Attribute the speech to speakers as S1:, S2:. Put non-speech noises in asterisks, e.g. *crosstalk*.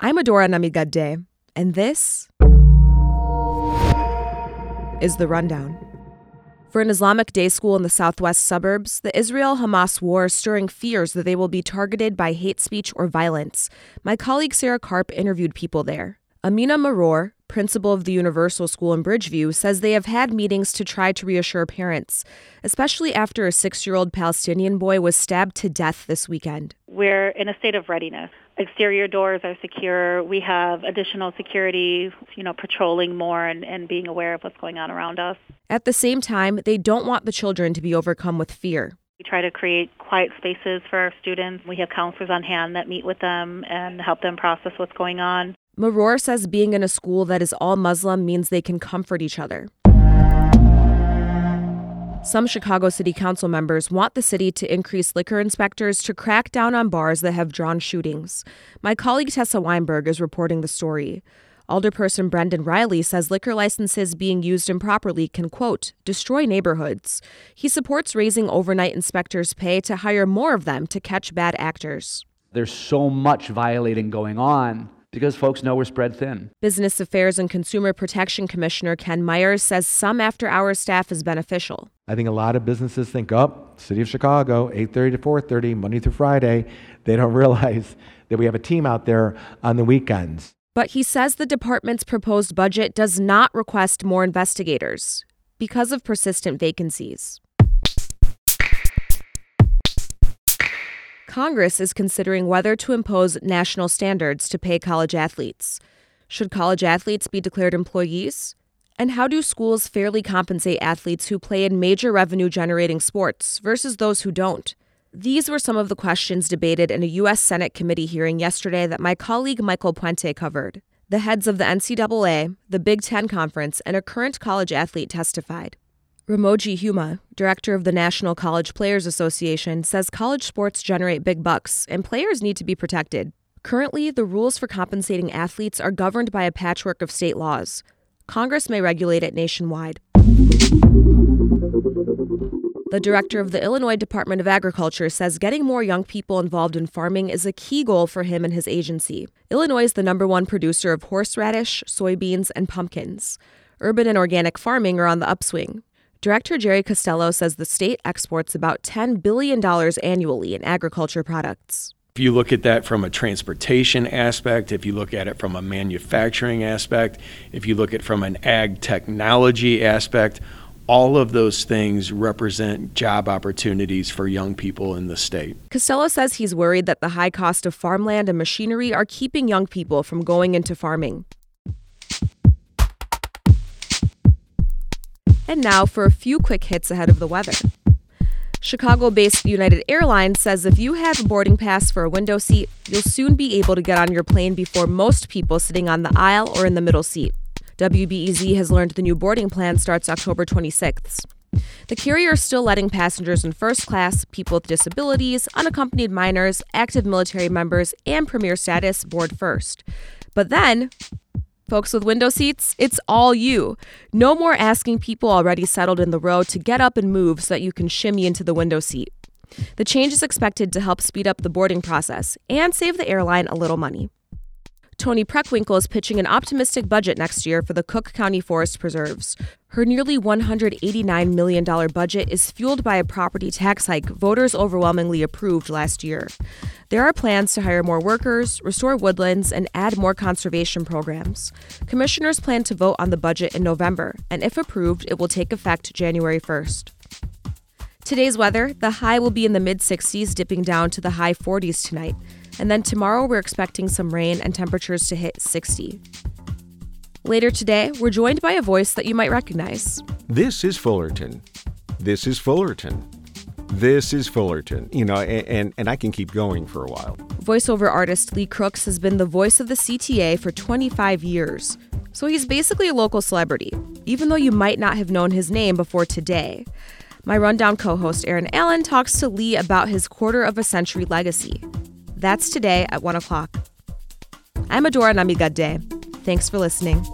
S1: I'm Adora Namigadde, and this is The Rundown. For an Islamic day school in the southwest suburbs, the Israel Hamas war is stirring fears that they will be targeted by hate speech or violence. My colleague Sarah Karp interviewed people there. Amina Maror, principal of the Universal School in Bridgeview, says they have had meetings to try to reassure parents, especially after a six year old Palestinian boy was stabbed to death this weekend.
S2: We're in a state of readiness. Exterior doors are secure. We have additional security, you know, patrolling more and, and being aware of what's going on around us.
S1: At the same time, they don't want the children to be overcome with fear.
S2: We try to create quiet spaces for our students. We have counselors on hand that meet with them and help them process what's going on.
S1: Maror says being in a school that is all Muslim means they can comfort each other. Some Chicago City Council members want the city to increase liquor inspectors to crack down on bars that have drawn shootings. My colleague Tessa Weinberg is reporting the story. Alderperson Brendan Reilly says liquor licenses being used improperly can, quote, destroy neighborhoods. He supports raising overnight inspectors' pay to hire more of them to catch bad actors.
S3: There's so much violating going on because folks know we're spread thin.
S1: Business Affairs and Consumer Protection Commissioner Ken Myers says some after hours staff is beneficial.
S4: I think a lot of businesses think, oh, City of Chicago, 8:30 to 4:30, Monday through Friday. *laughs* They don't *laughs* realize that we have a team out there on the weekends.
S1: But he says the department's proposed budget does not request more investigators because of persistent vacancies. Congress is considering whether to impose national standards to pay college athletes. Should college athletes be declared employees? And how do schools fairly compensate athletes who play in major revenue generating sports versus those who don't? These were some of the questions debated in a U.S. Senate committee hearing yesterday that my colleague Michael Puente covered. The heads of the NCAA, the Big Ten Conference, and a current college athlete testified. Ramogi Huma, director of the National College Players Association, says college sports generate big bucks and players need to be protected. Currently, the rules for compensating athletes are governed by a patchwork of state laws. Congress may regulate it nationwide. The director of the Illinois Department of Agriculture says getting more young people involved in farming is a key goal for him and his agency. Illinois is the number one producer of horseradish, soybeans, and pumpkins. Urban and organic farming are on the upswing. Director Jerry Costello says the state exports about $10 billion annually in agriculture products.
S5: If you look at that from a transportation aspect, if you look at it from a manufacturing aspect, if you look at it from an ag technology aspect, all of those things represent job opportunities for young people in the state.
S1: Costello says he's worried that the high cost of farmland and machinery are keeping young people from going into farming. And now for a few quick hits ahead of the weather. Chicago based United Airlines says if you have a boarding pass for a window seat, you'll soon be able to get on your plane before most people sitting on the aisle or in the middle seat. WBEZ has learned the new boarding plan starts October 26th. The carrier is still letting passengers in first class, people with disabilities, unaccompanied minors, active military members, and premier status board first. But then, Folks with window seats, it's all you. No more asking people already settled in the row to get up and move so that you can shimmy into the window seat. The change is expected to help speed up the boarding process and save the airline a little money. Toni Preckwinkle is pitching an optimistic budget next year for the Cook County Forest Preserves. Her nearly $189 million budget is fueled by a property tax hike voters overwhelmingly approved last year. There are plans to hire more workers, restore woodlands, and add more conservation programs. Commissioners plan to vote on the budget in November, and if approved, it will take effect January 1st. Today's weather the high will be in the mid 60s, dipping down to the high 40s tonight. And then tomorrow, we're expecting some rain and temperatures to hit 60. Later today, we're joined by a voice that you might recognize.
S6: This is Fullerton. This is Fullerton. This is Fullerton. You know, and, and, and I can keep going for a while.
S1: Voiceover artist Lee Crooks has been the voice of the CTA for 25 years. So he's basically a local celebrity, even though you might not have known his name before today. My Rundown co host Aaron Allen talks to Lee about his quarter of a century legacy. That's today at 1 o'clock. I'm Adora Namigadde. Thanks for listening.